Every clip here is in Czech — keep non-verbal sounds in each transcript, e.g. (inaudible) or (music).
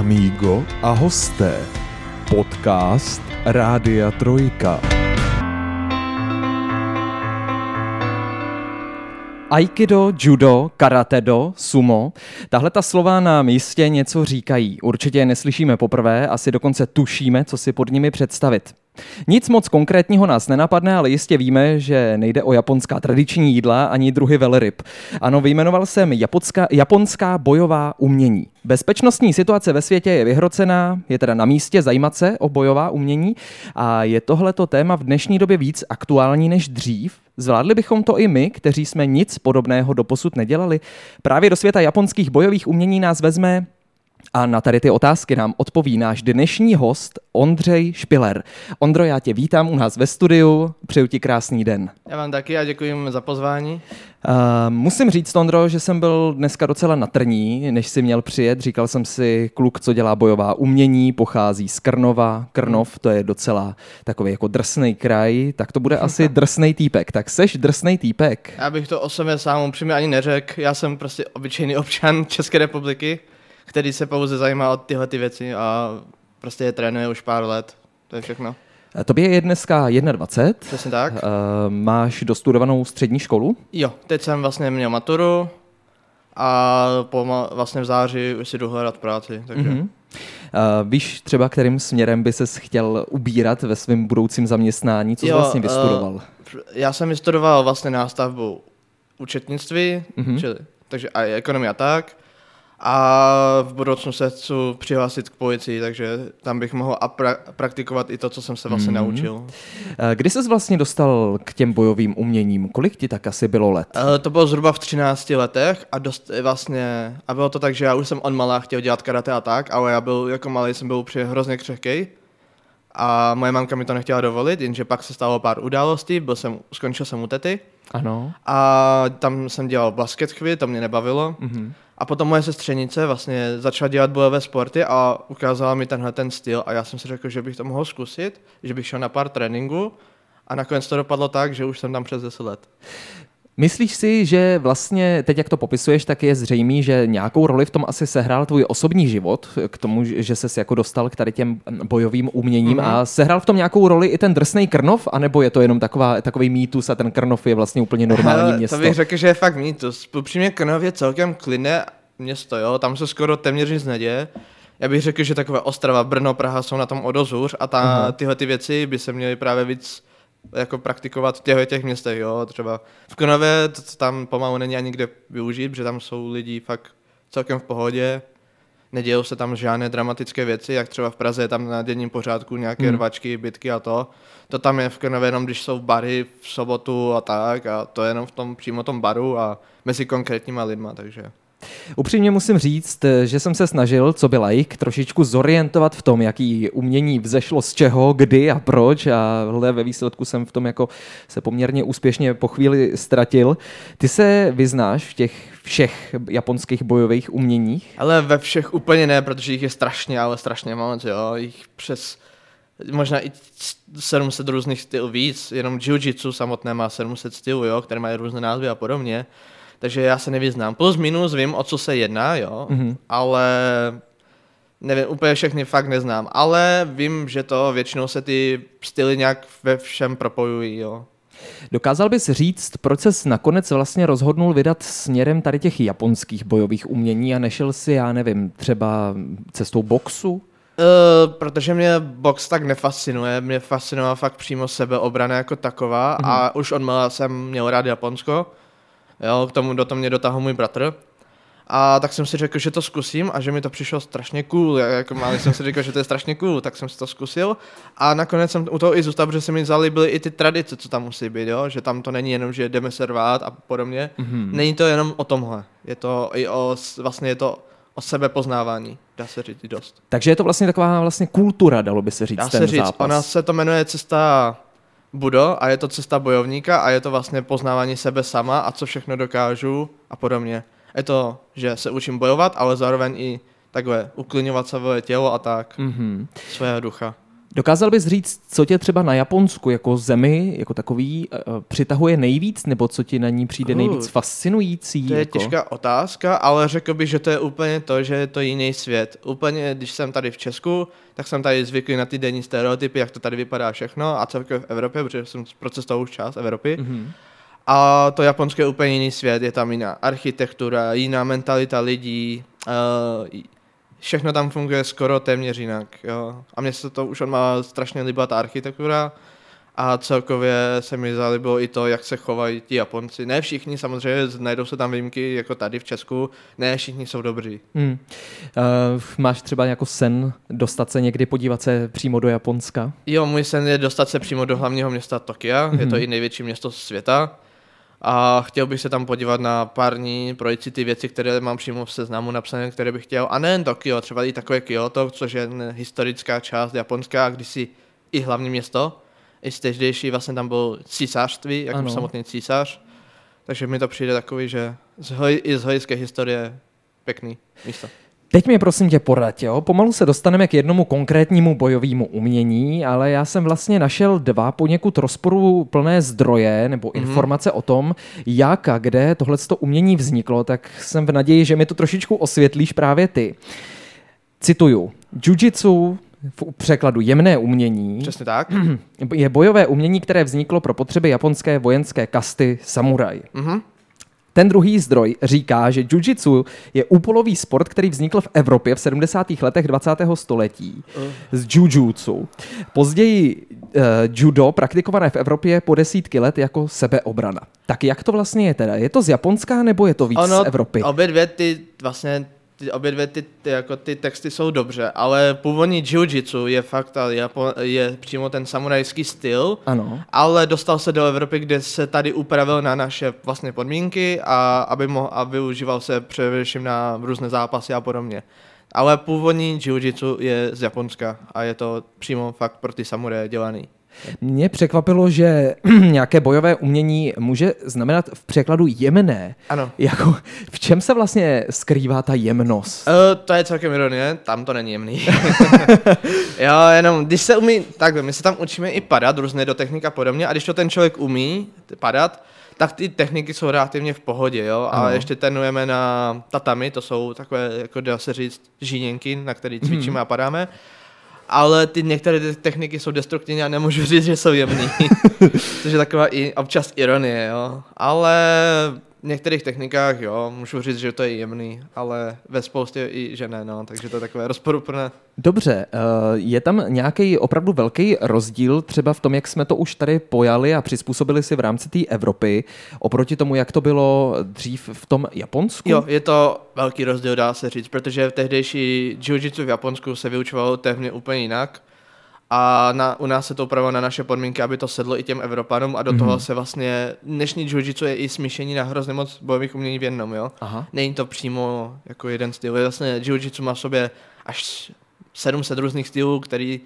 Amigo a hosté. Podcast Rádia Trojka. Aikido, judo, karatedo, sumo. Tahle ta slova nám jistě něco říkají. Určitě je neslyšíme poprvé, asi dokonce tušíme, co si pod nimi představit. Nic moc konkrétního nás nenapadne, ale jistě víme, že nejde o japonská tradiční jídla ani druhy velryb. Ano, vyjmenoval jsem japonská, japonská bojová umění. Bezpečnostní situace ve světě je vyhrocená, je teda na místě zajímat se o bojová umění a je tohleto téma v dnešní době víc aktuální než dřív. Zvládli bychom to i my, kteří jsme nic podobného doposud nedělali. Právě do světa japonských bojových umění nás vezme a na tady ty otázky nám odpoví náš dnešní host Ondřej Špiler. Ondro, já tě vítám u nás ve studiu, přeju ti krásný den. Já vám taky a děkuji za pozvání. Uh, musím říct, Ondro, že jsem byl dneska docela natrní, než si měl přijet. Říkal jsem si, kluk, co dělá bojová umění, pochází z Krnova. Krnov, to je docela takový jako drsný kraj, tak to bude (laughs) asi drsný týpek. Tak seš drsný týpek. Já bych to o sobě sám upřímně ani neřekl. Já jsem prostě obyčejný občan České republiky, který se pouze zajímá o tyhle ty věci a prostě je trénuje už pár let. To je všechno. A Tobě je dneska 21. Přesně tak. Uh, máš dostudovanou střední školu? Jo, teď jsem vlastně měl maturu a po vlastně v září už si jdu hledat práci, takže Mhm. Uh, víš třeba, kterým směrem by ses chtěl ubírat ve svém budoucím zaměstnání? Co jsi Jo, vlastně eh, vystudoval? já jsem vystudoval vlastně nástavbu účetnictví, Mhm. čili, takže a ekonomia tak. A v budoucnu se chci přihlásit k policii, takže tam bych mohl a pra- praktikovat i to, co jsem se vlastně Mhm. naučil. Kdy ses vlastně dostal k těm bojovým uměním? Kolik ti tak asi bylo let? Uh, to bylo zhruba v 13 letech a dost vlastně, a bylo to tak, že já už jsem od malá chtěl dělat karate a tak, ale já byl jako malý, jsem byl upřímně hrozně křehkej a moje mamka mi to nechtěla dovolit, jenže pak se stalo pár událostí, byl jsem, skončil jsem u tety Ano. a tam jsem dělal basket chvíli, to mě nebavilo. Mhm. A potom moje sestřenice vlastně začala dělat bojové sporty a ukázala mi tenhle ten styl a já jsem si řekl, že bych to mohl zkusit, že bych šel na pár tréninku a nakonec to dopadlo tak, že už jsem tam přes 10 let. Myslíš si, že vlastně teď, jak to popisuješ, tak je zřejmý, že nějakou roli v tom asi sehrál tvůj osobní život, k tomu, že ses jako dostal k tady těm bojovým uměním Mhm. a sehrál v tom nějakou roli i ten drsný Krnov, anebo je to jenom taková, takový mýtus a ten Krnov je vlastně úplně normální Hele, město? To bych řekl, že je fakt mýtus. Upřímně Krnov je celkem klidné město, jo? tam se skoro téměř nic neděje. Já bych řekl, že takové Ostrava, Brno, Praha jsou na tom o dost hůř a ta, Aha. tyhle ty věci by se měly právě víc jako praktikovat v těchto těch městech, jo, třeba v Krnově to, to tam pomalu není ani kde využít, protože tam jsou lidi fakt celkem v pohodě, nedějou se tam žádné dramatické věci, jak třeba v Praze je tam na denním pořádku nějaké hmm. rvačky, bitky a to. To tam je v Krnově jenom, když jsou bary v sobotu a tak a to je jenom v tom přímo tom baru a mezi konkrétníma lidma, takže. Upřímně musím říct, že jsem se snažil, co by like, trošičku zorientovat v tom, jaký umění vzešlo z čeho, kdy a proč a ve výsledku jsem v tom jako se poměrně úspěšně po chvíli ztratil. Ty se vyznáš v těch všech japonských bojových uměních? Ale ve všech úplně ne, protože jich je strašně, ale strašně moc, jo, jich přes možná i 700 různých stylů víc, jenom jiu-jitsu samotné má 700 stylů, jo, které mají různé názvy a podobně. Takže já se nevyznám. Plus minus vím, o co se jedná, jo, Mhm. mm-hmm. ale nevím, úplně všechny fakt neznám, ale vím, že to většinou se ty styly nějak ve všem propojují, jo. Dokázal bys říct, proč ses nakonec vlastně rozhodnul vydat směrem tady těch japonských bojových umění a nešel si, já nevím, třeba cestou boxu? Uh, protože mě box tak nefascinuje, mě fascinovala fakt přímo sebeobrana jako taková Mhm. a už od mala jsem měl rád Japonsko, jo, k tomu do toho mě dotáhl můj bratr. A tak jsem si řekl, že to zkusím a že mi to přišlo strašně cool, jako malý jsem si řekl, že to je strašně cool, tak jsem si to zkusil a nakonec jsem u toho i zůstal, protože se mi zalíbily i ty tradice, co tam musí být, jo? že tam to není jenom, že jdeme se rvát a podobně, Mhm. není to jenom o tomhle, je to i o, vlastně je to o sebepoznávání, dá se říct dost. Takže je to vlastně taková vlastně kultura, dalo by se říct, Dá ten se říct, zápas. ona se to jmenuje cesta Budo a je to cesta bojovníka a je to vlastně poznávání sebe sama a co všechno dokážu a podobně. Je to, že se učím bojovat, ale zároveň i takhle uklidňovat své tělo a tak, Mhm. svého ducha. Dokázal bys říct, co tě třeba na Japonsku jako zemi, jako takový, uh, přitahuje nejvíc, nebo co ti na ní přijde nejvíc fascinující? To je jako? těžká otázka, ale řekl bych, že to je úplně to, že je to jiný svět. Úplně, když jsem tady v Česku, tak jsem tady zvyklý na ty denní stereotypy, jak to tady vypadá všechno a celkově v Evropě, protože jsem procestoval už část Evropy. Mm-hmm. A to Japonsko je úplně jiný svět, je tam jiná architektura, jiná mentalita lidí, uh, všechno tam funguje skoro téměř jinak, jo. A mně se to už má strašně líbila ta architektura a celkově se mi zalíbilo i to, jak se chovají ti Japonci. Ne všichni, samozřejmě najdou se tam výjimky, jako tady v Česku, ne všichni jsou dobří. Hmm. Uh, máš třeba jako sen dostat se někdy podívat se přímo do Japonska? Jo, můj sen je dostat se přímo do hlavního města Tokia, mm-hmm. je to i největší město světa. A chtěl bych se tam podívat na pár dní, projít si ty věci, které mám přímo v seznamu napsané, které bych chtěl. A nejen Tokio, třeba i takové Kyoto, což je historická část japonská, kdysi i hlavní město. I z tehdejší vlastně tam byl císařství, jako Ano. samotný císař. Takže mi to přijde takový, že z hoj, i z historie pěkný místo. Teď mě prosím tě poraď, jo? Pomalu se dostaneme k jednomu konkrétnímu bojovému umění, ale já jsem vlastně našel dva poněkud rozporu plné zdroje nebo Mhm. informace o tom, jak a kde tohleto umění vzniklo, tak jsem v naději, že mi to trošičku osvětlíš právě ty. Cituju. Jiu-jitsu v překladu jemné umění Přesně tak. (clears throat) je bojové umění, které vzniklo pro potřeby japonské vojenské kasty samuraj. Mhm. Ten druhý zdroj říká, že jiu-jitsu je úpolový sport, který vznikl v Evropě v 70. letech 20. století z jujutsu. Později uh, judo praktikované v Evropě po desítky let jako sebeobrana. Tak jak to vlastně je teda? Je to z Japonska nebo je to víc z Evropy? Obě dvě ty vlastně ty, obě dvě ty, ty, jako ty texty jsou dobře, ale původní jiu-jitsu je fakt a Japo, je přímo ten samurajský styl, Ano. ale dostal se do Evropy, kde se tady upravil na naše vlastně podmínky a aby mohl, a využíval se především na různé zápasy a podobně. Ale původní jiu-jitsu je z Japonska a je to přímo fakt pro ty samuraje dělaný. Mě překvapilo, že (clears throat) nějaké bojové umění může znamenat v překladu jemné. Ano. Jako, v čem se vlastně skrývá ta jemnost? Uh, to je celkem ironie, tam to není jemný. (laughs) jo, jenom, když se umí, takhle, my se tam učíme i padat, různé do technik a podobně, a když to ten člověk umí padat, tak ty techniky jsou relativně v pohodě, jo, a Ano. ještě trénujeme na tatami, to jsou takové, jako dá se říct, žíněnky, na který cvičíme a padáme, ale ty některé ty techniky jsou destruktivní a nemůžu (laughs) říct, že jsou jemný. (laughs) Což je taková i občas ironie, jo. Ale v některých technikách, jo, můžu říct, že to je jemný, ale ve spoustě i že ne, no, takže to je takové rozporuplné. Dobře, eh, je tam nějaký opravdu velký rozdíl třeba v tom, jak jsme to už tady pojali a přizpůsobili si v rámci té Evropy, oproti tomu, jak to bylo dřív v tom Japonsku? Jo, je to velký rozdíl, dá se říct, protože v tehdejší jiu-jitsu v Japonsku se vyučovalo téměř úplně jinak a na, u nás se to upravilo na naše podmínky, aby to sedlo i těm Evropanům a do mm-hmm. toho se vlastně, dnešní jiu-jitsu je i smíšení na hrozně moc bojových umění v jednom, jo. Aha. Není to přímo jako jeden styl. Je Vlastně jiu-jitsu má v sobě až 700 různých stylů, který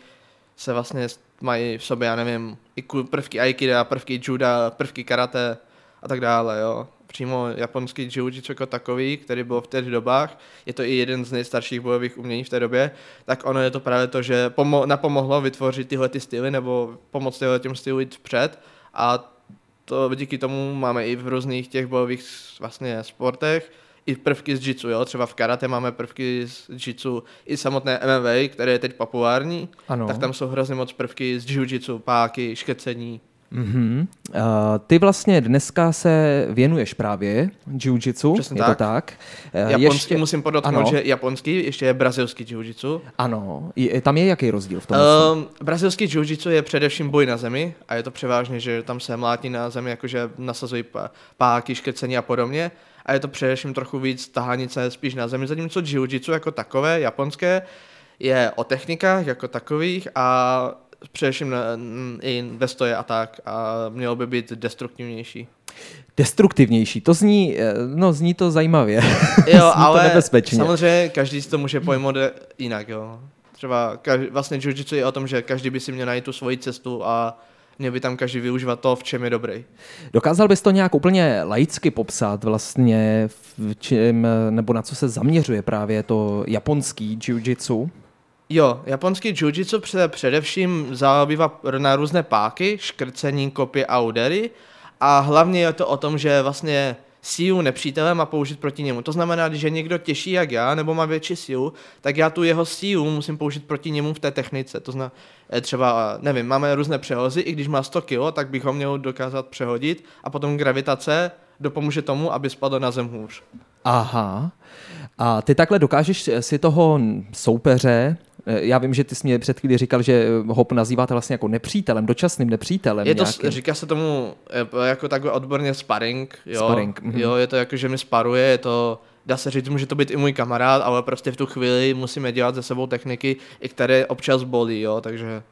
se vlastně mají v sobě, já nevím, i prvky aikida, prvky juda, prvky karate a tak dále, jo. Přímo japonský jiu-jitsu jako takový, který byl v těch dobách, je to i jeden z nejstarších bojových umění v té době, tak ono je to právě to, že pomo- napomohlo vytvořit tyhle ty styly nebo pomoct tyhle těm stylům jít vpřed a to díky tomu máme i v různých těch bojových vlastně sportech, i prvky z jitsu, jo, třeba v karate máme prvky z jitsu, i samotné MMA, které je teď populární, Ano. tak tam jsou hrozně moc prvky z jiu-jitsu, páky, škecení. Mhm. Uh, ty vlastně dneska se věnuješ právě jiu-jitsu, Přesně je tak. to tak? Eh, Japonský, ještě, musím podotknout, ano. že japonský, ještě je brazilský jiu-jitsu. Ano, je, tam je jaký rozdíl v tom? Um, brazilský jiu-jitsu je především boj na zemi a je to převážně, že tam se mlátí na zemi, jakože nasazují pá- páky, škrcení a podobně. A je to především trochu víc tahanice spíš na zemi, zatímco jiu-jitsu jako takové, japonské, je o technikách jako takových a především na, n- i ve stoje a tak a mělo by být destruktivnější. Destruktivnější, to zní, eh, no zní to zajímavě. Jo, (laughs) Zní to ale nebezpečně. samozřejmě každý si to může pojmout jinak, jo. Třeba každý, vlastně jiu-jitsu je o tom, že každý by si měl najít tu svoji cestu a měl by tam každý využívat to, v čem je dobrý. Dokázal bys to nějak úplně laicky popsat vlastně, v čem, nebo na co se zaměřuje právě to japonský jiu-jitsu? Jo, japonský jiu-jitsu před, především zabývá na různé páky, škrcení, kopy a údery a hlavně je to o tom, že vlastně sílu nepřítele má použít proti němu. To znamená, když je někdo těžší jak já, nebo má větší sílu, tak já tu jeho sílu musím použít proti němu v té technice. To znamená, třeba, nevím, máme různé přehozy, i když má 100 kg, tak bych ho měl dokázat přehodit a potom gravitace dopomůže tomu, aby spadl na zem hůř. Aha. A ty takhle dokážeš si toho soupeře Eh, já vím, že ty jsi mě před chvíli říkal, že ho nazýváte vlastně jako nepřítelem, dočasným nepřítelem. Je to, nějakým. říká se tomu eh, jako takhle odborně sparring. Jo, sparring. Mhm. jo je to jako, že mi sparuje, je to, dá se říct, může to být i můj kamarád, ale prostě v tu chvíli musíme dělat ze sebou techniky, i které občas bolí, jo, takže...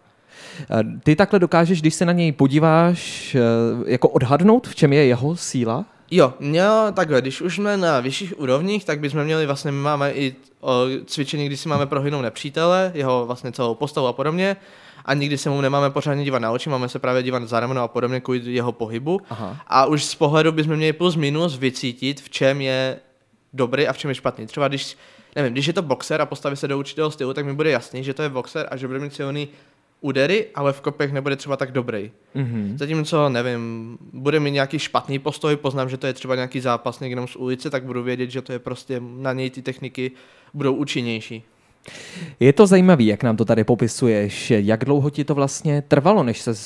Ty takhle dokážeš, když se na něj podíváš, eh, jako odhadnout, v čem je jeho síla? Jo, no takhle, když už jsme na vyšších úrovních, tak bychom měli vlastně, my máme i o, cvičení, kdy si máme prohynout nepřítele, jeho vlastně celou postavu a podobně, a nikdy se mu nemáme pořádně dívat na oči, máme se právě dívat za rameno a podobně kvůli jeho pohybu. Aha. A už z pohledu bychom měli plus minus vycítit, v čem je dobrý a v čem je špatný. Třeba když, nevím, když je to boxer a postaví se do určitého stylu, tak mi bude jasný, že to je boxer a že bude mít silný údery, ale v kopech nebude třeba tak dobrý. Mm-hmm. Zatímco, nevím, bude mi nějaký špatný postoj, poznám, že to je třeba nějaký zápasník jenom z ulice, tak budu vědět, že to je prostě na něj ty techniky budou účinnější. Je to zajímavé, jak nám to tady popisuješ. Jak dlouho ti to vlastně trvalo, než se uh,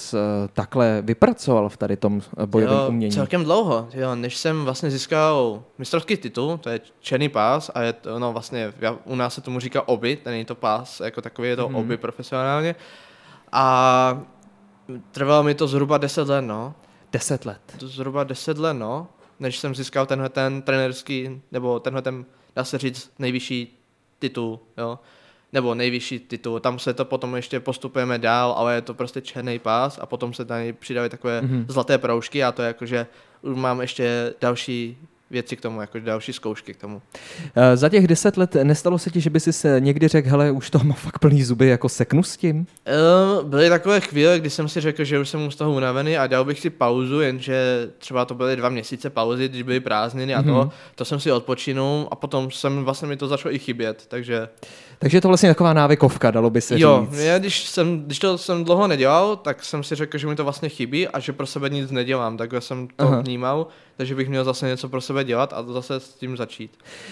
takhle vypracoval v tady tom eh, bojovém jo, umění? Celkem dlouho, jo, než jsem vlastně získal mistrovský titul, to je černý pás a je to, no vlastně, u nás se tomu říká oby, není to pás jako takový, je to mm-hmm. oby profesionálně. A trvalo mi to zhruba 10 let, no. 10 let? To zhruba 10 let, no, než jsem získal tenhle ten trenerský, nebo tenhle ten, dá se říct, nejvyšší titul, jo. Nebo nejvyšší titul. Tam se to potom ještě postupujeme dál, ale je to prostě černý pás a potom se tady přidávají takové mm-hmm. zlaté proužky a to je jako, že už mám ještě další věci k tomu, jako další zkoušky k tomu. Eh, za těch deset let nestalo se ti, že by si se někdy řekl, hele, už to má fakt plný zuby, jako seknu s tím? Uh, byly takové chvíle, kdy jsem si řekl, že už jsem z toho unavený a dal bych si pauzu, jenže třeba to byly dva měsíce pauzy, když byly prázdniny a to, mhm. to jsem si odpočinul a potom jsem vlastně mi to začalo i chybět, takže... Takže je to vlastně taková návykovka, dalo by se jo, říct. Jo, když, jsem, když to jsem dlouho nedělal, tak jsem si řekl, že mi to vlastně chybí a že pro sebe nic nedělám, takhle jsem to Aha. vnímal takže bych měl zase něco pro sebe dělat a zase s tím začít.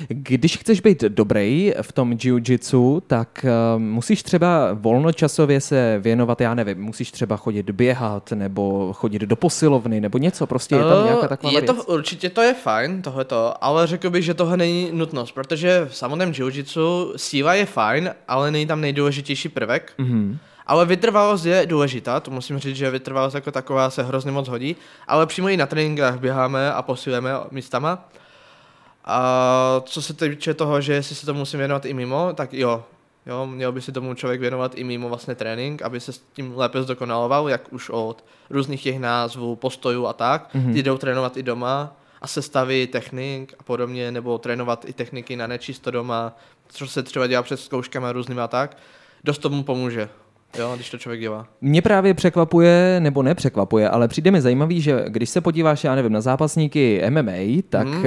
Když chceš být dobrý v tom jiu-jitsu, tak uh, musíš třeba volnočasově se věnovat, já nevím, musíš třeba chodit běhat nebo chodit do posilovny nebo něco, prostě je tam uh, nějaká taková Je věc. to, určitě to je fajn, tohleto, ale řekl bych, že toho není nutnost, protože v samotném jiu-jitsu síla je fajn, ale není tam nejdůležitější prvek. Mm-hmm. Ale vytrvalost je důležitá, to musím říct, že vytrvalost jako taková se hrozně moc hodí, ale přímo i na tréninkách běháme a posilujeme místama. A co se týče toho, že jestli se to musím věnovat i mimo, tak jo, jo, měl by si tomu člověk věnovat i mimo vlastně trénink, aby se s tím lépe zdokonaloval, jak už od různých těch názvů, postojů a tak. Mm-hmm. Ty jdou trénovat i doma a sestavy technik a podobně, nebo trénovat i techniky na nečisto doma, co se třeba dělá před zkouškami různými a tak. Dost tomu pomůže. Jo, když to člověk dělá. Mě právě překvapuje, nebo nepřekvapuje, ale přijde mi zajímavý, že když se podíváš, já nevím, na zápasníky MMA, tak mm.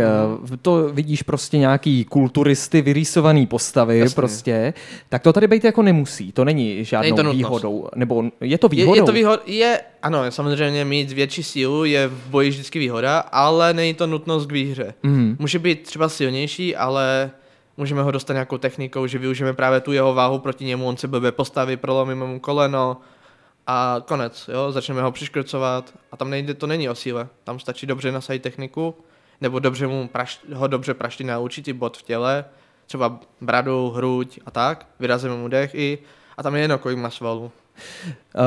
to vidíš prostě nějaký kulturisty, vyrýsovaný postavy Jasně. prostě, tak to tady být jako nemusí, to není žádnou není to výhodou, nebo je to výhodou? Je, je to výhod, je, ano, samozřejmě mít větší sílu je v boji vždycky výhoda, ale není to nutnost k výhře. Mm. Může být třeba silnější, ale můžeme ho dostat nějakou technikou, že využijeme právě tu jeho váhu proti němu, on se blbě postaví, prolomíme mu koleno a konec, jo, začneme ho přiškrcovat a tam nejde, to není o síle, tam stačí dobře nasadit techniku, nebo dobře mu praš, ho dobře praštit na určitý bod v těle, třeba bradu, hruď a tak, vyrazíme mu dech i a tam je jedno, kolik má svalů. Uh,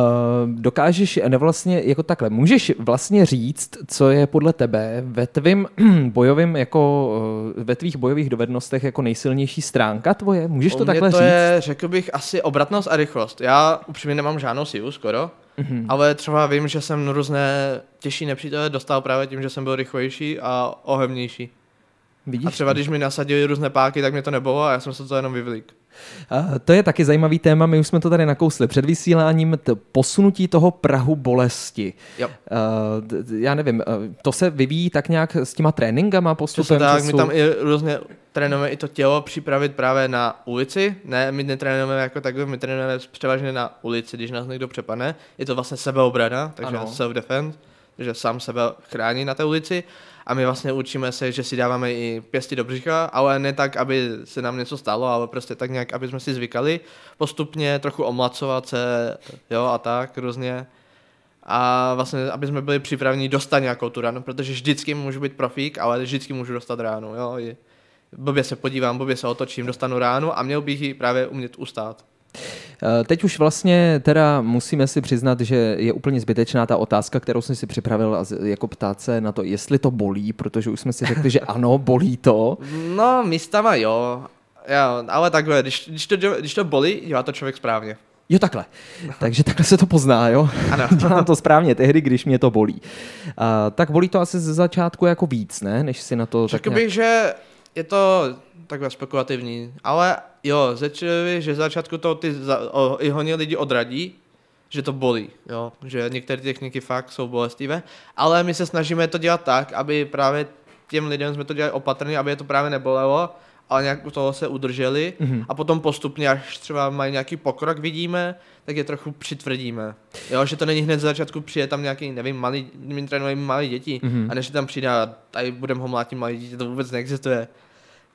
dokážeš nevlastně jako takhle, můžeš vlastně říct, co je podle tebe ve tvým (clears throat) bojovým jako, uh, ve tvých bojových dovednostech jako nejsilnější stránka tvoje? Můžeš to takhle to říct? je, řekl bych, asi obratnost a rychlost. Já upřímně nemám žádnou sílu skoro, mm-hmm. ale třeba vím, že jsem různé těžší nepřítele dostal právě tím, že jsem byl rychlejší a ohebnější. Vidíš? A třeba když mi nasadili různé páky, tak mě to nebylo a já jsem se to jenom vyvlík. A to je taky zajímavý téma, my už jsme to tady nakousli před vysíláním, t- posunutí toho Prahu bolesti. Jo. Uh, d- d- já nevím, to se vyvíjí tak nějak s těma tréninkama postupem Přesně tak, času? my tam i různě trénujeme i to tělo připravit právě na ulici. Ne, my netrénujeme jako takhle, my trénujeme převážně na ulici, když nás někdo přepadne. Je to vlastně sebeobrana, takže Ano. self-defense, že sám sebe chrání na té ulici. A my vlastně učíme se, že si dáváme i pěsti do břicha, ale ne tak, aby se nám něco stalo, ale prostě tak nějak, aby jsme si zvykali postupně trochu omlacovat se, jo, a tak různě. A vlastně, aby jsme byli připraveni dostat nějakou tu ránu, protože vždycky můžu být profík, ale vždycky můžu dostat ránu, jo. Blbě se podívám, blbě se otočím, dostanu ránu a měl bych ji právě umět ustát. Eh, Teď už vlastně teda musíme si přiznat, že je úplně zbytečná ta otázka, kterou jsem si připravil jako ptát se na to, jestli to bolí, protože už jsme si řekli, že ano, bolí to. No, místama jo, jo ale takhle, když, když, to, když to bolí, dělá to člověk správně. Jo, takhle. Takže takhle se to pozná, jo? Ano. (laughs) Dělám to správně tehdy, když mě to bolí. A, tak bolí to asi ze začátku jako víc, ne? Než si na to tak Řekl nějak... bych, že je to takhle spekulativní, ale jo, začali, že začátku to ty za, o, i hodně lidi odradí, že to bolí, jo, že některé techniky fakt jsou bolestivé, ale my se snažíme to dělat tak, aby právě těm lidem jsme to dělali opatrně, aby je to právě nebolelo, ale nějak u toho se udrželi Mhm. a potom postupně, až třeba mají nějaký pokrok, vidíme, tak je trochu přitvrdíme. Jo, že to není hned z začátku přijde tam nějaký, nevím, malý, my trénujeme malé děti Mhm. a než tam přijde a tady budeme ho mlátit malé děti, to vůbec neexistuje.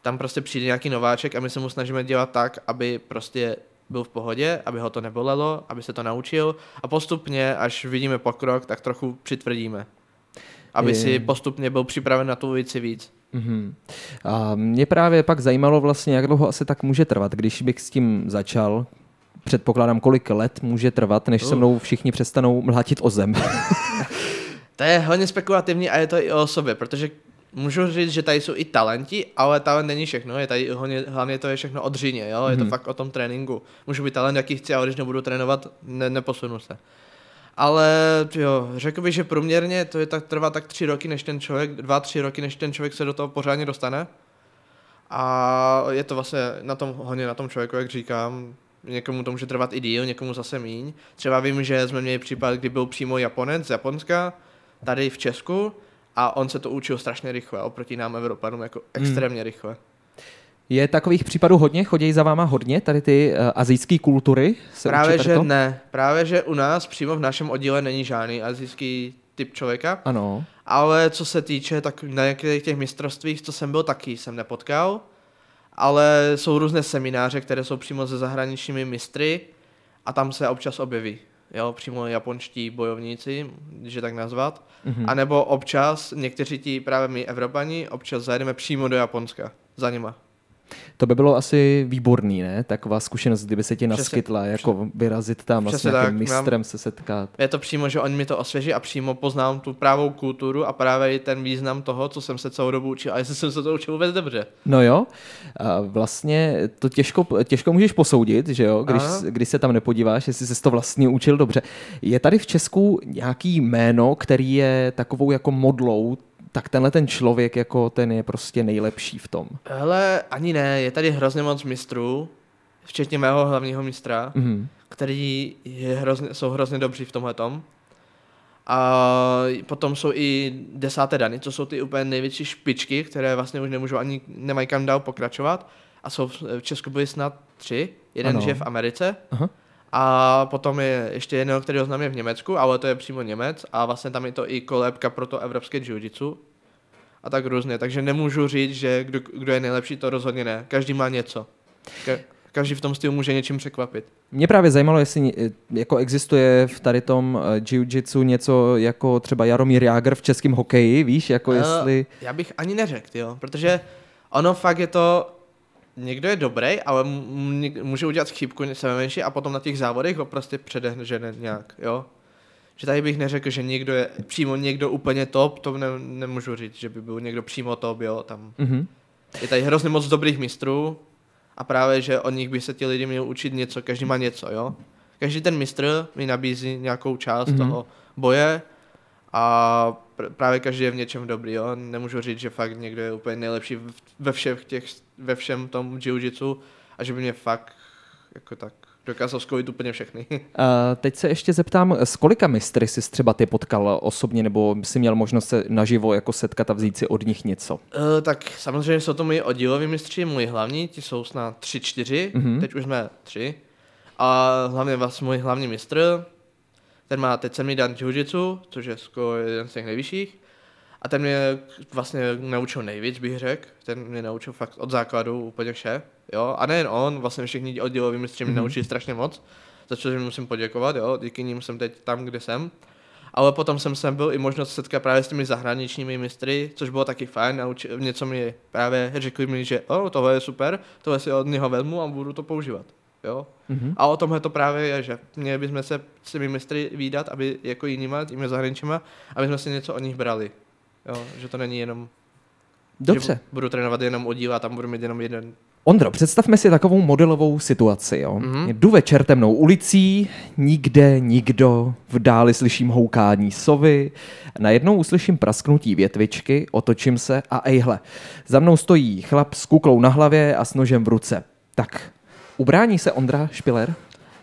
Tam prostě přijde nějaký nováček a my se mu snažíme dělat tak, aby prostě byl v pohodě, aby ho to nebolelo, aby se to naučil a postupně, až vidíme pokrok, tak trochu přitvrdíme. Aby Je- si postupně byl připraven na tu ulici víc. Mhm. A mě právě pak zajímalo vlastně, jak dlouho asi tak může trvat, když bych s tím začal. Předpokládám, kolik let může trvat, než se Uh. mnou všichni přestanou mlátit o zem. (laughs) To je hodně spekulativní a je to i o sobě, protože můžu říct, že tady jsou i talenti, ale talent není všechno, je tady hlavně to je všechno o dřině, jo? je to Mhm. fakt o tom tréninku. Můžu být talent, jaký chci, ale když nebudu trénovat, ne, neposunu se. Ale jo, řekl bych, že průměrně to je tak, trvá tak tři roky, než ten člověk, dva, tři roky, než ten člověk se do toho pořádně dostane. A je to vlastně na tom, hodně na tom člověku, jak říkám, někomu to může trvat i díl, někomu zase míň. Třeba vím, že jsme měli případ, kdy byl přímo Japonec z Japonska, tady v Česku, a on se to učil strašně rychle, oproti nám Evropanům, jako extrémně rychle. Je takových případů hodně? Chodí za váma hodně tady ty uh, azijské kultury? Se Právě, že to? ne. Právě, že u nás přímo v našem oddíle není žádný azijský typ člověka. Ano. Ale co se týče, tak na některých těch mistrovstvích, co jsem byl, taky jsem nepotkal. Ale jsou různé semináře, které jsou přímo se zahraničními mistry a tam se občas objeví. Jo, přímo japonští bojovníci, když je tak nazvat. Mhm. A nebo občas, někteří ti právě my Evropani, občas zajedeme přímo do Japonska za nima. To by bylo asi výborný, ne? Taková zkušenost, kdyby se ti Přesně- naskytla, jako vyrazit tam a s Přesně nějakým tak, mistrem se setkat. Je to přímo, že oni mi to osvěží a přímo poznám tu právou kulturu a právě i ten význam toho, co jsem se celou dobu učil. A jestli jsem se to učil vůbec dobře. No jo, a vlastně to těžko, těžko můžeš posoudit, že jo, když, Aha. když se tam nepodíváš, jestli jsi to vlastně učil dobře. Je tady v Česku nějaký jméno, který je takovou jako modlou, tak tenhle ten člověk jako ten je prostě nejlepší v tom. Hele, ani ne, je tady hrozně moc mistrů, včetně mého hlavního mistra, Mhm. který je hrozně, jsou hrozně dobří v tomhle tom. A potom jsou i desáté dany, co jsou ty úplně největší špičky, které vlastně už nemůžou ani, nemají kam dál pokračovat. A jsou v Česku byly snad tři, jeden ano. žije v Americe. Aha. A potom je ještě jeden, který ho znám je v Německu, ale to je přímo Němec a vlastně tam je to i kolébka pro to evropské jiu-jitsu a tak různě. Takže nemůžu říct, že kdo, kdo je nejlepší, to rozhodně ne. Každý má něco. Ka- každý v tom stylu může něčím překvapit. Mě právě zajímalo, jestli eh, jako existuje v tady tom eh, jiu-jitsu něco jako třeba Jaromír Jágr v českém hokeji, víš, jako Eh, jestli... Já bych ani neřekl, jo, protože ono fakt je to, někdo je dobrý, ale může udělat chybku sebe menší a potom na těch závodech ho prostě předehne nějak, jo. Že tady bych neřekl, že někdo je přímo někdo úplně top, to ne, nemůžu říct, že by byl někdo přímo top, jo, tam Mhm. je tady hrozně moc dobrých mistrů a právě, že od nich by se ti lidi měli učit něco, každý má něco, jo. Každý ten mistr mi nabízí nějakou část Mhm. mm-hmm. toho boje a pr- právě každý je v něčem dobrý, jo. Nemůžu říct, že fakt někdo je úplně nejlepší ve všech těch, ve všem tom jiu-jitsu, a že by mě fakt jako tak dokázal skojit úplně všechny. Uh, (laughs) teď se ještě zeptám, s kolika mistry jsi třeba ty potkal osobně, nebo jsi měl možnost se naživo jako setkat a vzít si od nich něco? Uh, tak samozřejmě jsou to moji oddíloví mistři, moji hlavní, ti jsou snad tři, čtyři, mm-hmm. teď už jsme tři. A hlavně vlastně můj hlavní mistr, ten má teď jsem mi dan jiu což je skoro jeden z těch nejvyšších. A ten mě vlastně naučil nejvíc, bych řekl. Ten mě naučil fakt od základu úplně vše. Jo? A nejen on, vlastně všichni oddíloví mistři mě mm-hmm. naučili strašně moc. Za což jim musím poděkovat, jo? díky nim jsem teď tam, kde jsem. Ale potom jsem sem byl i možnost setkat právě s těmi zahraničními mistry, což bylo taky fajn. Nauči, něco mi právě řekli mi, že oh, tohle je super, tohle si od něho vezmu a budu to používat. Jo? Mm-hmm. A o tomhle to právě je, že měli bychom se s těmi mistry výdat, aby jako jinýma, těmi zahraničíma, aby jsme si něco od nich brali. Jo? Že to není jenom Dobře. Že budu trénovat jenom oddíl a tam budu mít jenom jeden Ondro, představme si takovou modelovou situaci. Jo. Mm-hmm. Jdu večer temnou ulicí, nikde nikdo, v dáli slyším houkání sovy, najednou uslyším prasknutí větvičky, otočím se a ejhle, za mnou stojí chlap s kuklou na hlavě a s nožem v ruce. Tak, ubrání se Ondra Špiler?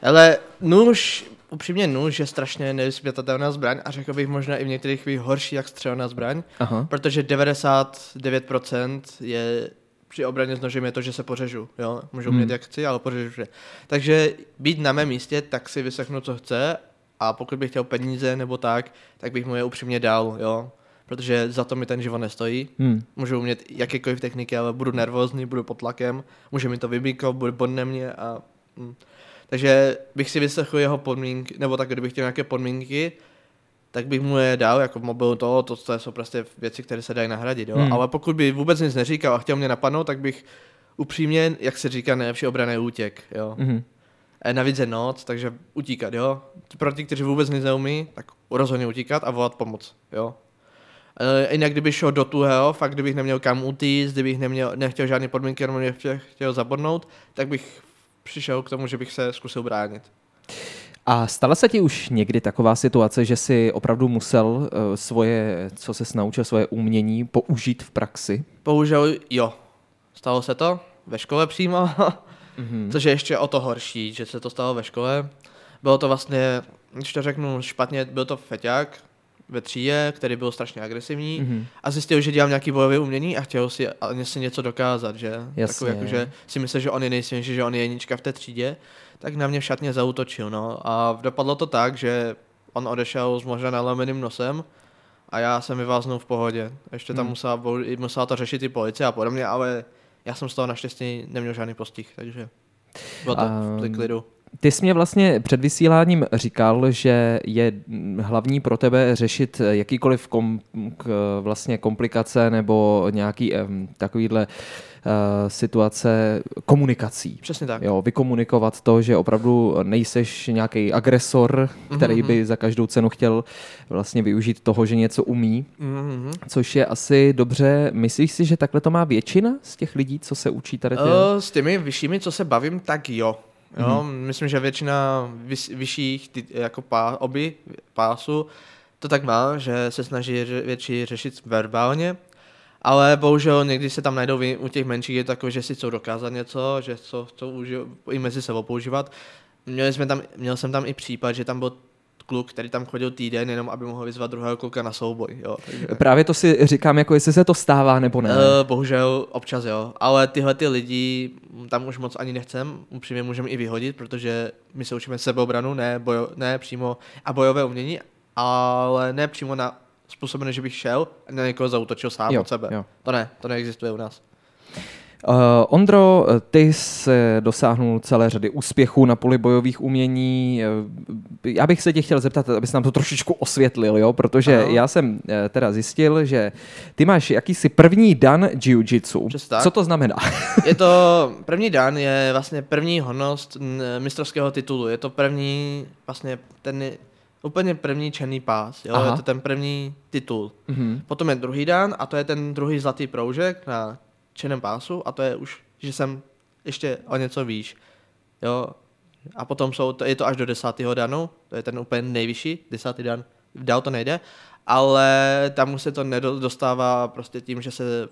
Ale nůž, upřímně nůž je strašně nevyspětatelná zbraň a řekl bych možná i v některých chvílích horší jak střelná zbraň, Aha. protože 99% je při obraně s nožem je to, že se pořežu. Jo? Můžu hmm. mít jak chci, ale pořežu se. Takže být na mém místě, tak si vyslechnu, co chce a pokud bych chtěl peníze nebo tak, tak bych mu je upřímně dal, jo. Protože za to mi ten život nestojí. Hmm. Můžu umět jakékoliv techniky, ale budu nervózní, budu pod tlakem, může mi to vybíknout, bude bodne mě a... Hm. Takže bych si vyslechl jeho podmínky, nebo tak, kdybych chtěl nějaké podmínky, tak bych mu je dal jako v mobilu to, to, to jsou prostě věci, které se dají nahradit, jo. Hmm. Ale pokud by vůbec nic neříkal a chtěl mě napadnout, tak bych upřímně, jak se říká, nejlepší obraný útěk, jo. Hmm. E, navíc je noc, takže utíkat, jo. Pro ty, kteří vůbec nic neumí, tak rozhodně utíkat a volat pomoc, jo. E, jinak kdyby šel do tuhého, fakt kdybych neměl kam utíct, kdybych neměl, nechtěl žádné podmínky, jenom mě chtěl, chtěl zabodnout, tak bych přišel k tomu, že bych se zkusil bránit. A stala se ti už někdy taková situace, že jsi opravdu musel uh, svoje, co se naučil, svoje umění použít v praxi? Bohužel jo. Stalo se to ve škole přímo, mm-hmm. (laughs) což je ještě o to horší, že se to stalo ve škole. Bylo to vlastně, když to řeknu špatně, byl to feťák ve třídě, který byl strašně agresivní mm-hmm. a zjistil, že dělám nějaký bojové umění a chtěl si, si něco dokázat, že? Jasně. Takový, jako, že si myslel, že on je nejsilnější, že on je jednička v té třídě tak na mě v šatně zautočil, no. A dopadlo to tak, že on odešel s možná nalomeným nosem a já jsem vyváznul v pohodě. Ještě tam hmm. musela, musela to řešit i policie a podobně, ale já jsem z toho naštěstí neměl žádný postih, takže bylo to v klidu. Ty jsi mě vlastně před vysíláním říkal, že je hlavní pro tebe řešit jakýkoliv kom, k, vlastně komplikace nebo nějaký um, takovýhle uh, situace komunikací. Přesně tak. Jo, vykomunikovat to, že opravdu nejseš nějaký agresor, který mm-hmm. by za každou cenu chtěl vlastně využít toho, že něco umí, mm-hmm. což je asi dobře. Myslíš si, že takhle to má většina z těch lidí, co se učí tady? Ty? Uh, s těmi vyššími, co se bavím, tak jo. Jo, mm-hmm. myslím, že většina vys, vyšších ty, jako pá, oby pásu to tak má, že se snaží ře, větší řešit verbálně, ale bohužel někdy se tam najdou u těch menších je takové, že si chcou dokázat něco, že chcou, chcou i mezi sebou používat. Měli jsme tam, měl jsem tam i případ, že tam byl kluk, který tam chodil týden, jenom aby mohl vyzvat druhého kluka na souboj. Jo. Takže... Právě to si říkám, jako jestli se to stává nebo ne. Uh, bohužel občas jo, ale tyhle ty lidi tam už moc ani nechcem, upřímně můžeme i vyhodit, protože my se učíme sebeobranu, ne, bojo, ne přímo a bojové umění, ale ne přímo na způsobené, že bych šel a na někoho zautočil sám jo, od sebe. Jo. To ne, to neexistuje u nás. Uh, Ondro, ty jsi dosáhnul celé řady úspěchů na poli bojových umění. Eh, já bych se tě chtěl zeptat, abys nám to trošičku osvětlil, jo? protože uh-huh. já jsem eh, teda zjistil, že ty máš jakýsi první dan jiu-jitsu. Co to znamená? (laughs) je to, první dan je vlastně první hodnost mistrovského titulu. Je to první, vlastně ten úplně první černý pás, jo? Aha. je to ten první titul. Uh-huh. Potom je druhý dan a to je ten druhý zlatý proužek na černém pásu a to je už, že jsem ještě o něco výš. Jo. A potom jsou, to, je to až do desátého danu, to je ten úplně nejvyšší, desátý dan, dál to nejde, ale tam už se to nedostává prostě tím, že se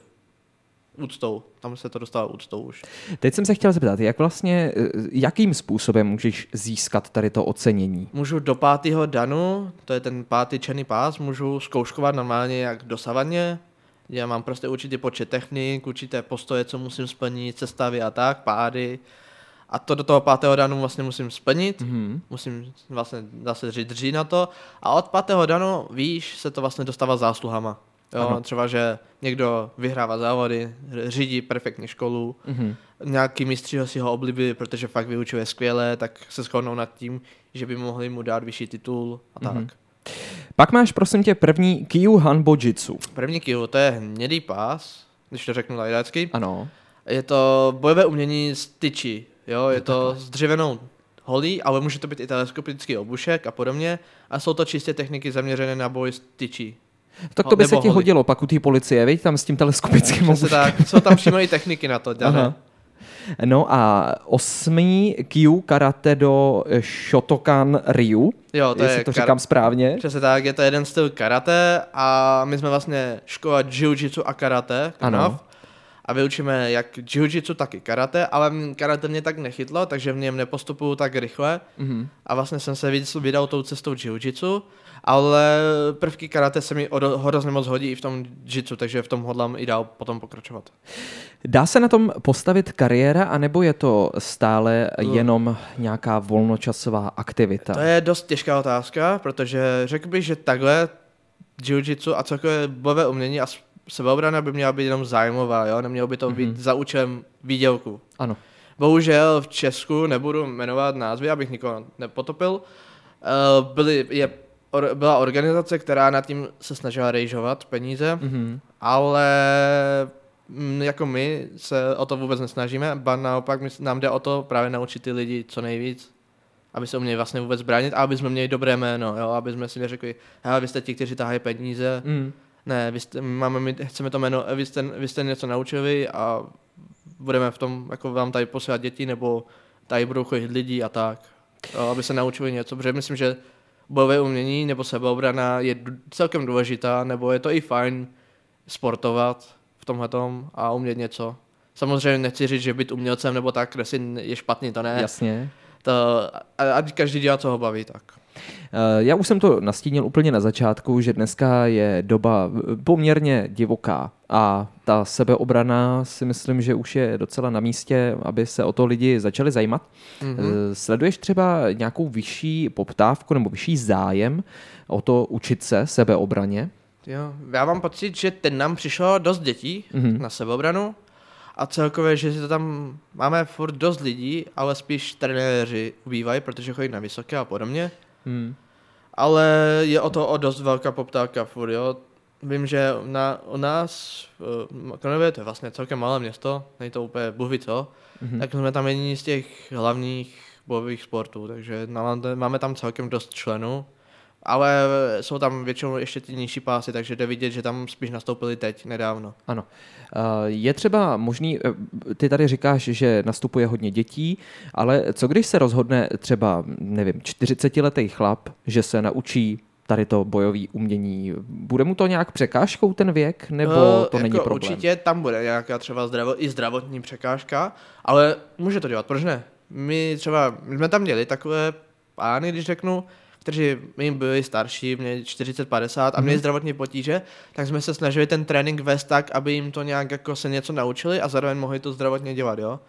úctou. Tam se to dostává úctou už. Teď jsem se chtěl zeptat, jak vlastně, eh, jakým způsobem můžeš získat tady to ocenění? Můžu do pátého danu, to je ten pátý černý pás, můžu zkouškovat normálně jak dosavadně. Já mám prostě určitý počet technik, určité postoje, co musím splnit, cestavy a tak, pády. A to do toho pátého danu vlastně musím splnit, Mhm. musím vlastně zase říct drží na to. A od pátého danu, víš, se to vlastně dostává zásluhama. Jo, Ano. třeba, že někdo vyhrává závody, řídí perfektně školu, Mhm. nějaký mistři ho si ho oblíbili, protože fakt vyučuje skvěle, tak se shodnou nad tím, že by mohli mu dát vyšší titul a tak. Mhm. Pak máš, prosím tě, první Kyu Hanbo Jitsu. První kill, to je hnědý pás, když to řeknu lajdácky. Ano. Je to bojové umění z tyči, jo, je to s dřevěnou holí, ale může to být i teleskopický obušek a podobně. A jsou to čistě techniky zaměřené na boj s tyčí. Tak No, to by se ti hodilo pak u té policie, viď? Tam s tím teleskopickým Přesně obuškem. tak, jsou tam přímo i techniky na to, (laughs) Aha. No a osmý Kyu Karate do Shotokan Ryu, Jo, to jestli je to kar- říkám správně. Přesně tak, je to jeden styl karate a my jsme vlastně škola jiu-jitsu a karate. Ano. A vyučíme jak jiu-jitsu, tak i karate, ale karate mě tak nechytlo, takže v něm nepostupuju tak rychle. Mhm. A vlastně jsem se vydal tou cestou jiu-jitsu, ale prvky karate se mi hrozně moc hodí i v tom jitsu, takže v tom hodlám i dál potom pokračovat. Dá se na tom postavit kariéra, anebo je to stále jenom nějaká volnočasová aktivita? To je dost těžká otázka, protože řekl bych, že takhle jiu-jitsu a celkové bojové umění a sebeobrana by měla být jenom zájmová, jo? nemělo by to být Mhm. za účelem výdělku. Ano. Bohužel v Česku, nebudu jmenovat názvy, abych nikoho nepotopil, eh, byly, je, or, byla organizace, která nad tím se snažila rejžovat peníze, Mhm. ale mm, jako my se o to vůbec nesnažíme, ba naopak my, nám jde o to právě naučit ty lidi co nejvíc, aby se uměli vlastně vůbec bránit a aby jsme měli dobré jméno, jo? aby jsme si neřekli, hele, vy jste ti, kteří tahají peníze, Mm. Ne, vy jste, máme, my chceme to jméno, vy jste, vy jste něco naučili a budeme v tom, jako vám tady posílat děti, nebo tady budou chodit lidi a tak, aby se naučili něco, protože myslím, že bojové umění nebo sebeobrana je celkem důležitá, nebo je to i fajn sportovat v tomhletom a umět něco. Samozřejmě nechci říct, že být umělcem nebo tak, kde je špatný, to ne. Jasně. To, a, a každý dělá, co ho baví, tak. Eh, Já už jsem to nastínil úplně na začátku, že dneska je doba eh, poměrně divoká a ta sebeobrana si myslím, že už je docela na místě, aby se o to lidi začali zajímat. Mhm. Eh, Sleduješ třeba nějakou vyšší poptávku nebo vyšší zájem o to učit se sebeobraně? Jo, já mám pocit, že ten nám přišlo dost dětí Mhm. na sebeobranu a celkově, že to tam máme furt dost lidí, ale spíš trenéři ubývají, protože chodí na vysoké a podobně. Hmm. Ale je o to o dost velká poptávka furt, jo. Vím, že na, u nás v Kronově, to je vlastně celkem malé město, není to úplně bůh ví co, Mhm. tak jsme tam jediní z těch hlavních bojových sportů, takže máme, máme tam celkem dost členů, ale jsou tam většinou ještě ty nižší pásy, takže jde vidět, že tam spíš nastoupili teď, nedávno. Ano. Eh, Je třeba možný, eh, ty tady říkáš, že nastupuje hodně dětí, ale co když se rozhodne třeba, nevím, 40-letý chlap, že se naučí tady to bojové umění, bude mu to nějak překážkou ten věk, nebo Eh, to není jako problém? Určitě tam bude nějaká třeba zdravo, i zdravotní překážka, ale může to dělat, proč ne? My třeba, my jsme tam měli takové pány, když řeknu, kteří my byli starší, měli 40-50 a měli Mhm. zdravotní potíže, tak jsme se snažili ten trénink vést tak, aby jim to nějak jako se něco naučili a zároveň mohli to zdravotně dělat, jo?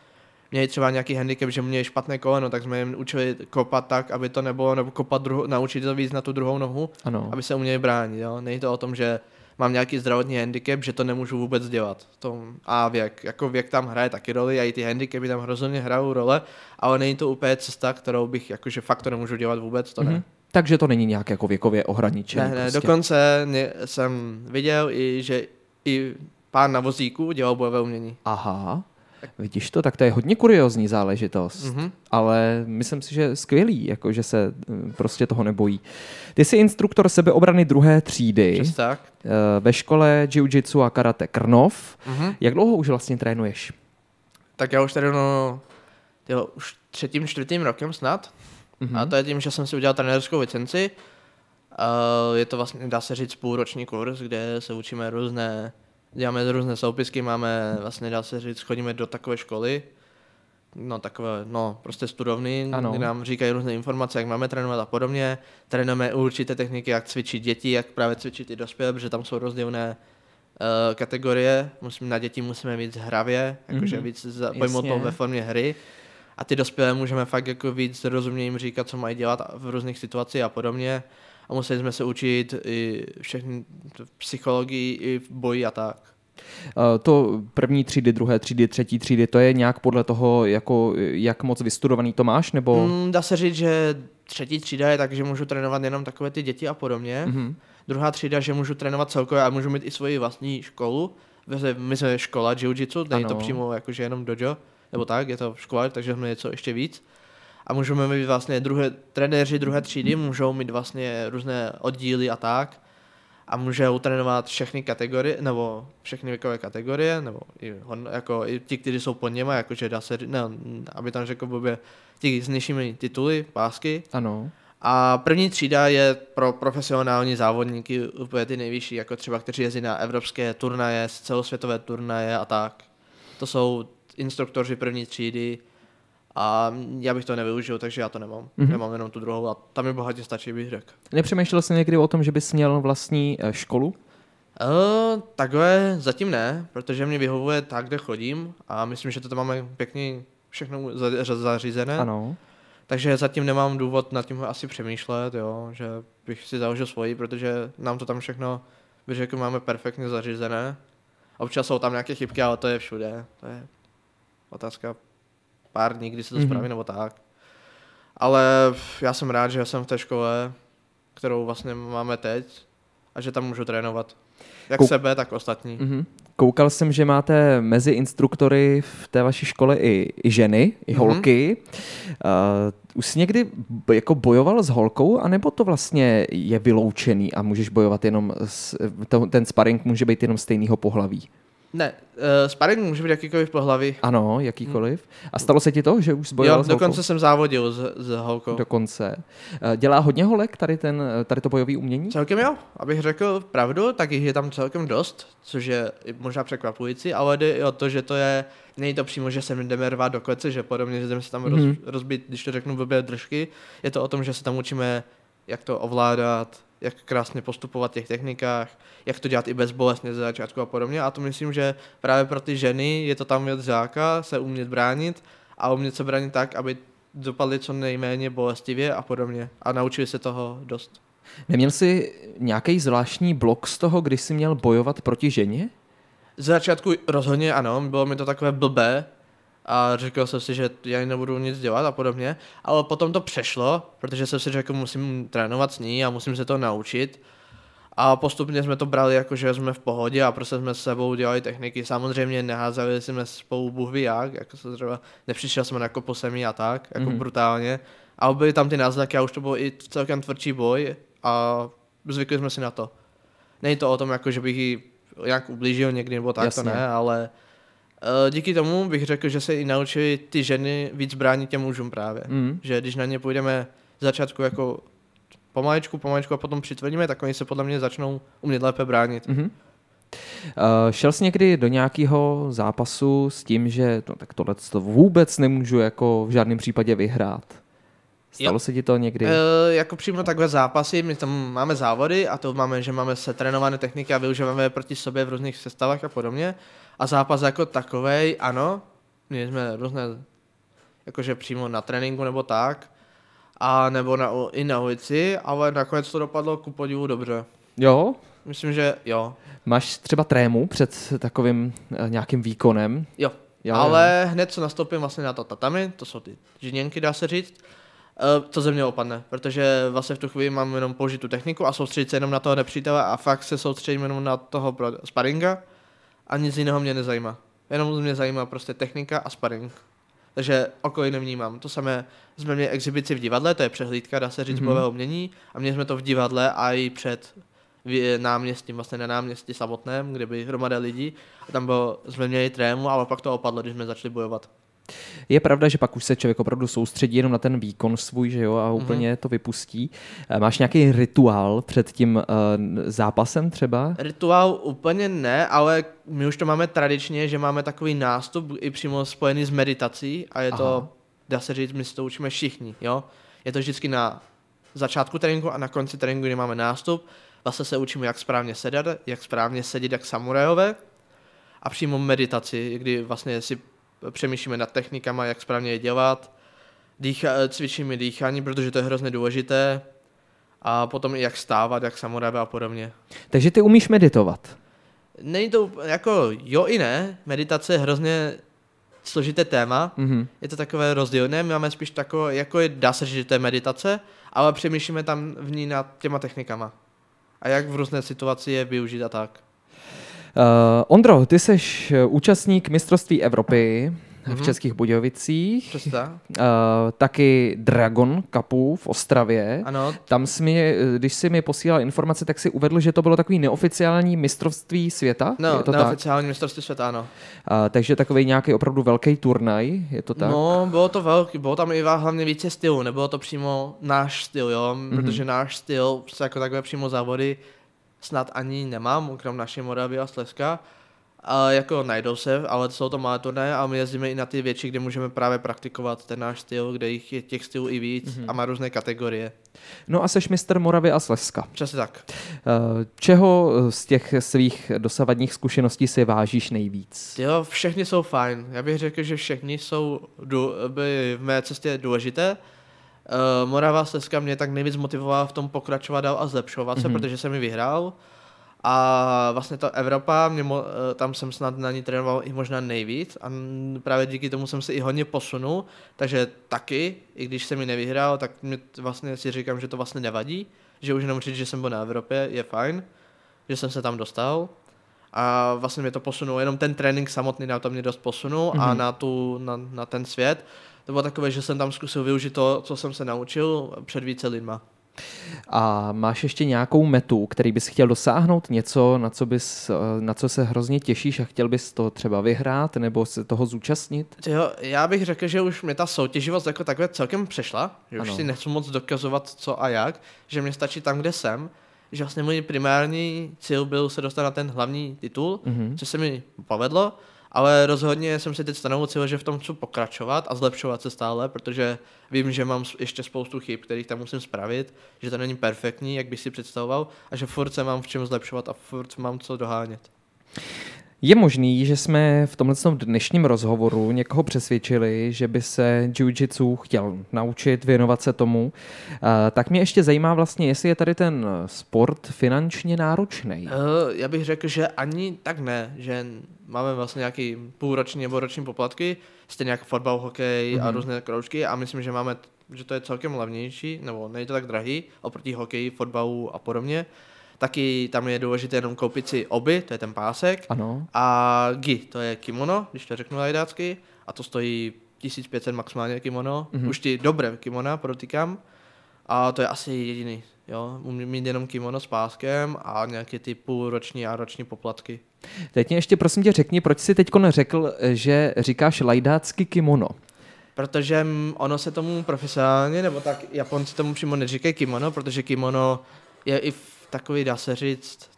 Měli třeba nějaký handicap, že měli špatné koleno, tak jsme jim učili kopat tak, aby to nebylo, nebo kopat druho, naučit to víc na tu druhou nohu, Ano. aby se uměli bránit. Jo? Není to o tom, že mám nějaký zdravotní handicap, že to nemůžu vůbec dělat. To, a věk, jako věk tam hraje taky roli, a i ty handicapy tam hrozně hrajou role, ale není to úplně cesta, kterou bych, jakože fakt to nemůžu dělat vůbec, to ne. Mhm. Takže to není nějak jako věkově ohraničené. Ne, ne, prostě. dokonce jsem viděl i, že i pán na vozíku dělal bojové umění. Aha, vidíš to, tak to je hodně kuriozní záležitost. Mhm. ale myslím si, že skvělý, jako že se eh, prostě toho nebojí. Ty jsi instruktor sebeobrany druhé třídy Přes tak. eh, ve škole jiu-jitsu a karate Krnov. Mhm. Jak dlouho už vlastně trénuješ? Tak já už tady no, už třetím, čtvrtým rokem snad. Mhm. A to je tím, že jsem si udělal trenérskou licenci. Je to vlastně, dá se říct, půlroční kurz, kde se učíme různé děláme různé soupisky, máme vlastně, dá se říct, chodíme do takové školy, no takové, no prostě studovny, Ano. kdy nám říkají různé informace, jak máme trénovat a podobně. Trénujeme určité techniky, jak cvičit děti, jak právě cvičit i dospělé, protože tam jsou rozdílné uh, kategorie. Musím, na děti musíme víc hravě, jakože Mhm. víc za- pojmout to ve formě hry. A ty dospělé můžeme fakt jako víc rozumně jim říkat, co mají dělat v různých situacích a podobně. A museli jsme se učit i všechny v psychologii, i v boji a tak. To první třídy, druhé třídy, třetí třídy, to je nějak podle toho, jako, jak moc vystudovaný to máš, nebo... Mm, dá se říct, že třetí třída je tak, že můžu trénovat jenom takové ty děti a podobně. Mhm. Druhá třída, že můžu trénovat celkově a můžu mít i svoji vlastní školu. My jsme škola jiu-jitsu, není to přímo jakože jenom dojo, nebo tak, je to škola, takže jsme něco ještě víc. A můžeme mít vlastně druhé, trenéři druhé třídy můžou mít vlastně různé oddíly a tak. A můžou trénovat všechny kategorie, nebo všechny věkové kategorie, nebo i, jako i ti, kteří jsou pod něma, jakože dá se, ne, aby tam řekl blbě, ti s nižšími tituly, pásky. Ano. A první třída je pro profesionální závodníky úplně ty nejvyšší, jako třeba kteří jezdí na evropské turnaje, celosvětové turnaje a tak. To jsou instruktoři první třídy a já bych to nevyužil, takže já to nemám. Mhm. Mm-hmm. Nemám jenom tu druhou a tam mi bohatě stačí, bych řekl. Nepřemýšlel jsi někdy o tom, že bys měl vlastní eh, školu? Uh, takhle zatím ne, protože mě vyhovuje tak, kde chodím a myslím, že to tam máme pěkně všechno za- za- zařízené. Ano. Takže zatím nemám důvod nad tím asi přemýšlet, jo, že bych si založil svoji, protože nám to tam všechno, bych řekl, máme perfektně zařízené. Občas jsou tam nějaké chybky, ale to je všude. To je otázka pár dní, kdy se to Mhm. spraví nebo tak. Ale já jsem rád, že jsem v té škole, kterou vlastně máme teď a že tam můžu trénovat. Jak Kou- sebe, tak ostatní. Mhm. Koukal jsem, že máte mezi instruktory v té vaší škole i, i ženy, i Mhm. holky. Uh, už jsi někdy jako bojoval s holkou, anebo to vlastně je vyloučený a můžeš bojovat jenom, s, to, ten sparring může být jenom stejného pohlaví? Ne, uh, sparring může být jakýkoliv pohlaví. Ano, jakýkoliv. A stalo se ti to, že už bojoval Jo, s holkou? dokonce jsem závodil s, s holkou. Dokonce. Eh, Dělá hodně holek tady, ten, tady to bojové umění? Celkem jo, abych řekl pravdu, tak jich je tam celkem dost, což je možná překvapující, ale jde i o to, že to je, není to přímo, že se jdeme rvát do klece, že podobně, že jdeme se tam roz, rozbít, když to řeknu blbě držky, je to o tom, že se tam učíme, jak to ovládat, jak krásně postupovat v těch technikách, jak to dělat i bezbolestně ze začátku a podobně. A to myslím, že právě pro ty ženy je to tam od žáka se umět bránit a umět se bránit tak, aby dopadly co nejméně bolestivě a podobně. A naučili se toho dost. Neměl jsi nějaký zvláštní blok z toho, když jsi měl bojovat proti ženě? Z začátku rozhodně ano, bylo mi to takové blbé a řekl jsem si, že já nebudu nic dělat a podobně, ale potom to přešlo, protože jsem si řekl, musím trénovat s ní a musím se to naučit. A postupně jsme to brali jako, že jsme v pohodě a prostě jsme s sebou dělali techniky. Samozřejmě neházeli jsme spolu Bůh ví jak, jako se třeba nepřišel jsme na kopo semí a tak, jako Mhm. mm-hmm. brutálně. Ale byly tam ty náznaky a už to byl i celkem tvrdší boj a zvykli jsme si na to. Není to o tom, jako, že bych jí nějak ublížil někdy nebo tak, Jasně. to ne, ale díky tomu bych řekl, že se i naučili ty ženy víc bránit těm mužům právě. Mm. Že když na ně půjdeme z začátku jako pomaličku, pomaličku a potom přitvrdíme, tak oni se podle mě začnou umět lépe bránit. Mm-hmm. Uh, šel jsi někdy do nějakého zápasu s tím, že no, tak tohle to vůbec nemůžu jako v žádném případě vyhrát? Stalo Jo. se ti to někdy? E, jako přímo takové zápasy, my tam máme závody a to máme, že máme se trénované techniky a využíváme je proti sobě v různých sestavách a podobně. A zápas jako takovej, ano, měli jsme různé, jakože přímo na tréninku nebo tak, a nebo na, i na ulici, ale nakonec to dopadlo ku podivu dobře. Jo? Myslím, že jo. Máš třeba trému před takovým uh, nějakým výkonem? Jo, Jo, ale hned co nastoupím vlastně na to tatami, to jsou ty žiněnky, dá se říct, eh, to ze mě opadne, protože vlastně v tu chvíli mám jenom použít tu techniku a soustředit se jenom na toho nepřítele a fakt se soustředím jenom na toho sparinga a nic jiného mě nezajímá. Jenom mě zajímá prostě technika a sparing. Takže okolí nevnímám. To samé jsme měli exibici v divadle, to je přehlídka, dá se říct, Mhm. mm-hmm. bojového umění a měli jsme to v divadle a i před náměstím, vlastně na náměstí samotném, kde byly hromada lidí a tam bylo, jsme měli trému, ale pak to opadlo, když jsme začali bojovat. Je pravda, že pak už se člověk opravdu soustředí jenom na ten výkon svůj, že jo, a úplně mm-hmm. to vypustí. Eh, Máš nějaký rituál před tím uh, zápasem třeba? Rituál úplně ne, ale my už to máme tradičně, že máme takový nástup i přímo spojený s meditací a je to, Aha. dá se říct, my si to učíme všichni, jo. Je to vždycky na začátku tréninku a na konci tréninku, kdy máme nástup. Vlastně se učíme, jak správně sedat, jak správně sedět jak samurajové a přímo meditaci, kdy vlastně si přemýšlíme nad technikama, jak správně je dělat, Dýcha, cvičíme dýchání, protože to je hrozně důležité a potom i jak stávat, jak samurajové a podobně. Takže ty umíš meditovat. Není to jako jo i ne, meditace je hrozně složité téma, Mhm. je to takové rozdílné, my máme spíš takové, jako je, dá se říct, že to je meditace, ale přemýšlíme tam v ní nad těma technikama. A jak v různé situaci je využít a tak. Uh, Ondro, ty jsi účastník mistrovství Evropy v Mhm. Českých Budějovicích, Přesně tak? uh, taky Dragon Cupu v Ostravě. Ano, Tam jsi mi, když si mi posílal informace, tak si uvedl, že to bylo takový neoficiální mistrovství světa. no, je to tak? neoficiální mistrovství světa, ano. Uh, takže takový nějaký opravdu velký turnaj, je to tak? No, bylo to velký, bylo tam i hlavně více stylů, nebylo to přímo náš styl, jo, Mhm. mm-hmm. protože náš styl, se jako takové přímo závody snad ani nemám, krom naší Moravy a Slezska. A jako najdou se, ale jsou to malé turnaje a my jezdíme i na ty větší, kde můžeme právě praktikovat ten náš styl, kde jich je těch stylů i víc Mhm. mm-hmm. a má různé kategorie. No a seš mistr Moravy a Slezska. Přesně tak. Uh, čeho z těch svých dosavadních zkušeností si vážíš nejvíc? Jo, všechny jsou fajn. Já bych řekl, že všechny jsou by v mé cestě důležité. Uh, Morava Slezska mě tak nejvíc motivovala v tom pokračovat dál a zlepšovat se, Mhm. protože jsem ji vyhrál. A vlastně ta Evropa, mě, mo- eh, tam jsem snad na ní trénoval i možná nejvíc a právě díky tomu jsem se i hodně posunul, takže taky, i když jsem ji nevyhrál, tak mě vlastně si říkám, že to vlastně nevadí, že už jenom říct, že jsem byl na Evropě, je fajn, že jsem se tam dostal a vlastně mě to posunulo, jenom ten trénink samotný na to mě dost posunul mm-hmm. a Mhm. na, tu, na, na ten svět. To bylo takové, že jsem tam zkusil využít to, co jsem se naučil před více lidma. A máš ještě nějakou metu, který bys chtěl dosáhnout? Něco, na co, bys, eh, na co se hrozně těšíš a chtěl bys to třeba vyhrát nebo se toho zúčastnit? Jo, já bych řekl, že už mi ta soutěživost jako takhle celkem přešla, že už Ano. si nechci moc dokazovat co a jak, že mě stačí tam, kde jsem, že vlastně můj primární cíl byl se dostat na ten hlavní titul, Mhm. což se mi povedlo, ale rozhodně jsem si teď stanovil cíl, že v tom chci pokračovat a zlepšovat se stále, protože vím, že mám ještě spoustu chyb, kterých tam musím spravit, že to není perfektní, jak bych si představoval, a že furt se mám v čem zlepšovat a furt mám co dohánět. Je možný, že jsme v tomhle dnešním rozhovoru někoho přesvědčili, že by se jiu-jitsu chtěl naučit, věnovat se tomu. Eh, Tak mě ještě zajímá vlastně, jestli je tady ten sport finančně náročný. Uh, já bych řekl, že ani tak ne, že máme vlastně nějaký půlroční nebo roční poplatky, stejně jako fotbal, hokej mm-hmm. a Mhm. různé kroužky a myslím, že máme, že to je celkem levnější, nebo není to tak drahý oproti hokeji, fotbalu a podobně. Taky tam je důležité jenom koupit si oby, to je ten pásek, Ano. a gi, to je kimono, když to řeknu lajdácky, a to stojí 1500 maximálně kimono, Mhm. mm-hmm. už ty dobré kimona, podotýkám, a to je asi jediný, jo, umím mít jenom kimono s páskem a nějaké ty půlroční a roční poplatky. Teď mě ještě prosím tě řekni, proč jsi teďko neřekl, že říkáš lajdácky kimono. Protože ono se tomu profesionálně, nebo tak Japonci tomu přímo neříkají kimono, protože kimono je i v takový, dá se říct,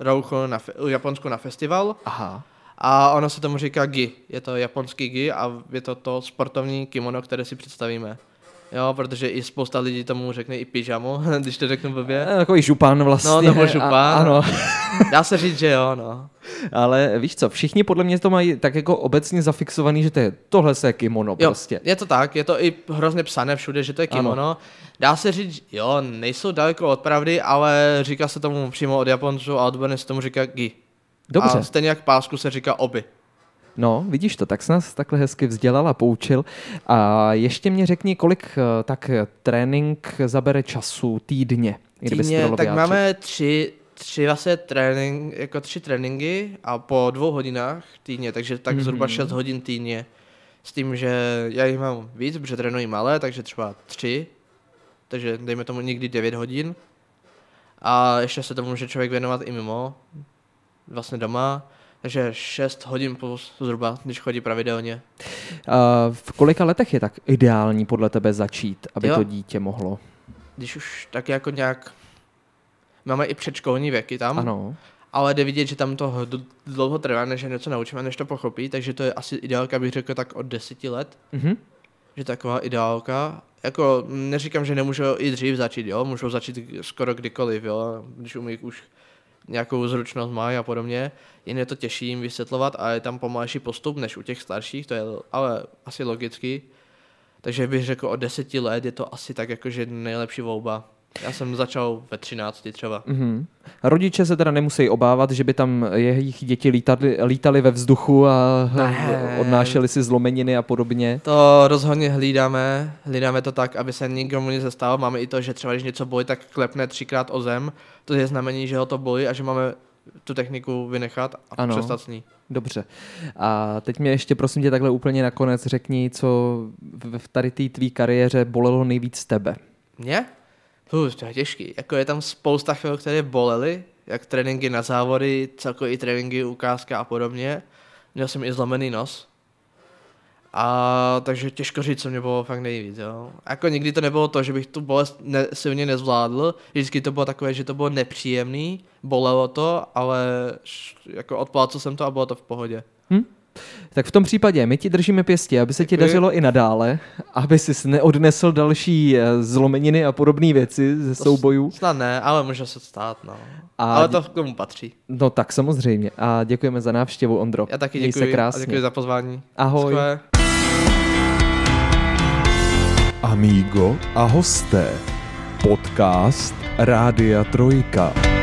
roucho na fe- u Japonsku na festival, Aha. A ono se tomu říká gi. Je to japonský gi a je to to sportovní kimono, které si představíme. Jo, protože i spousta lidí tomu řekne i pyžamo, (laughs) když to řeknu blbě. Eh, Takový župan vlastně. No, nebo A- župan. Ano. (laughs) Dá se říct, že jo, no. Ale víš co, všichni podle mě to mají tak jako obecně zafixovaný, že to je, tohle se je kimono Jo, prostě. je to tak, je to i hrozně psané všude, že to je kimono. Dá se říct, jo, nejsou daleko od pravdy, ale říká se tomu přímo od Japonců a odborně se tomu říká gi. Dobře. A stejně jak pásku se říká oby. No, vidíš to, tak jsi nás takhle hezky vzdělal a poučil. A ještě mě řekni, kolik eh, tak trénink zabere času týdně, Týdně, tak vyjádřit. máme tři, tři vlastně trénink, jako tři tréninky a po dvou hodinách týdně, takže tak mm-hmm. zhruba. 6 hodin týdně. S tím, že já jich mám víc, protože trénuji malé, takže třeba tři, takže dejme tomu někdy 9 hodin. A ještě se tomu může člověk věnovat i mimo, vlastně doma. Takže 6 hodin plus zhruba, když chodí pravidelně. Uh, v kolika letech je tak ideální podle tebe začít, aby Jo. to dítě mohlo? Když už tak jako nějak... Máme i předškolní věky tam, Ano. ale jde vidět, že tam to dlouho trvá, než je něco naučíme, než to pochopí, takže to je asi ideálka, bych řekl, tak od 10 let. Mhm. že taková ideálka. Jako neříkám, že nemůžou i dřív začít, jo, můžou začít skoro kdykoliv, jo, když umí už nějakou zručnost mají a podobně. Jen je to těžší jim vysvětlovat a je tam pomalejší postup než u těch starších, to je ale asi logicky. Takže bych řekl od deseti let je to asi tak jakože nejlepší volba. Já jsem začal ve 13 třeba. Mhm. Rodiče se teda nemusí obávat, že by tam jejich děti lítali, lítali ve vzduchu a Ne. odnášeli si zlomeniny a podobně. To rozhodně hlídáme, hlídáme to tak, aby se nikomu nic nestalo. Máme i to, že třeba když něco bolí, tak klepne třikrát o zem. To je znamení, že ho to bolí a že máme tu techniku vynechat a Ano. přestat s ní. Dobře. A teď mě ještě prosím tě takhle úplně nakonec řekni, co v v tady té tvý kariéře bolelo nejvíc tebe. Mě? Uf, to je těžký. Jako je tam spousta chvil, které bolely, jak tréninky na závody, celkově i tréninky, ukázka a podobně. Měl jsem i zlomený nos. A takže těžko říct, co mě bylo fakt nejvíc, jo. Jako nikdy to nebylo to, že bych tu bolest ne, silně nezvládl, vždycky to bylo takové, že to bylo nepříjemný, bolelo to, ale š- jako odplácel jsem to a bylo to v pohodě. Tak v tom případě my ti držíme pěstě, aby se ti Děkuji. dařilo i nadále, aby si neodnesl další eh, zlomeniny a podobné věci ze To soubojů. Snad ne, ale může se stát, no. A ale to k tomu patří. No tak samozřejmě. A děkujeme za návštěvu, Ondro. Já taky Měj děkuji se krásně. a děkuji za pozvání. Ahoj. Skvělé. Amigo a hosté. Podcast Rádia Trojka.